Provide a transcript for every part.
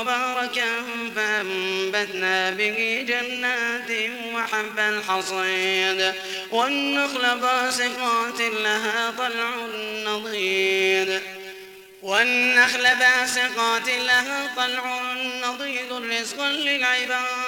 مباركا فأنبتنا به جنات وحب الحصيد والنخل باسقات لها طلع نضيد. والنخل باسقات لها طلع نضيد رزقا للعباد.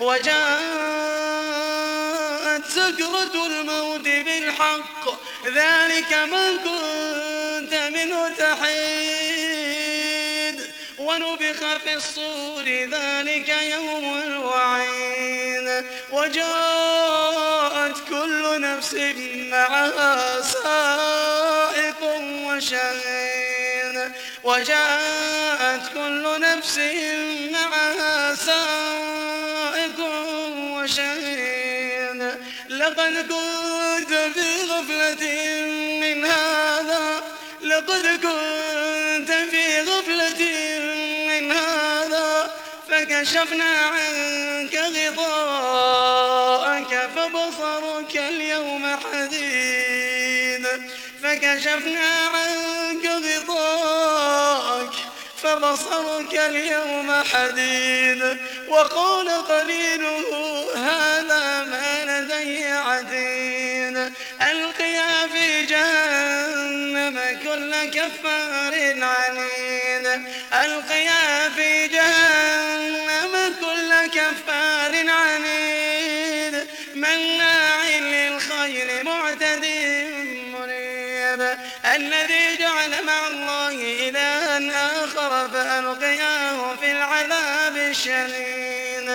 وجاءت سكرة الموت بالحق. ذلك ما كنت منه تحيد. ونبخ في الصور ذلك يوم الوعيد. وجاءت كل نفس معها سائق وشهيد. وجاءت كل نفس معها سائق وشهيد. لقد كنت في غفلة من هذا. لقد كنت في غفلة من هذا. فكشفنا عنك غطاءك فبصرك اليوم حديد. فكشفنا عنك فبصرك اليوم حديد. وقال قليله هذا ما لدي عتيد. ألقيا في جهنم كل كفار عنيد. ألقيا في جهنم الشديد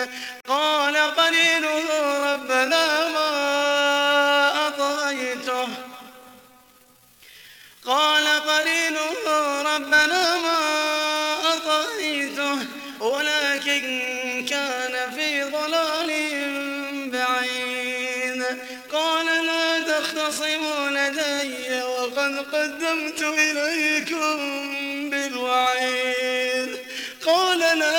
قال قليله ربنا ما أطغيته. قال قليله ربنا ما أطغيته. ولكن كان في ضلال بعيد. قال لا تختصموا لدي وقد قدمت إليكم بالوعيد. قال لا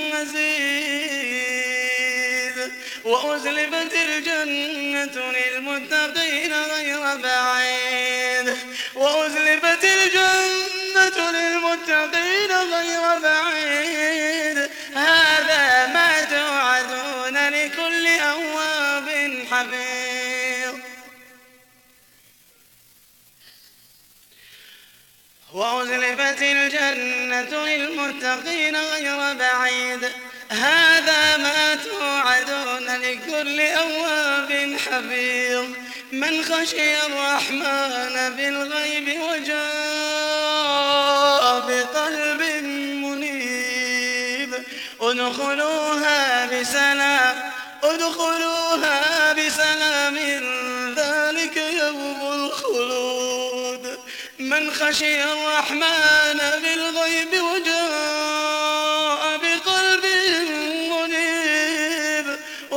وأزلفت الجنة للمتقين غير بعيد. وأزلفت الجنة للمتقين غير بعيد. هذا ما توعدون لكل أواب حفيظ. وأزلفت الجنة للمتقين غير بعيد. هذا ما توعدون لكل أواب حفيظ من خشي الرحمن بالغيب وجاء بقلب منيب. ادخلوها بسلام ادخلوها بسلام ذلك يوم الخلود. من خشي الرحمن بالغيب وجاء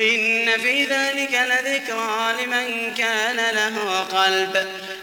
إن في ذلك لذكرى لمن كان له قلب.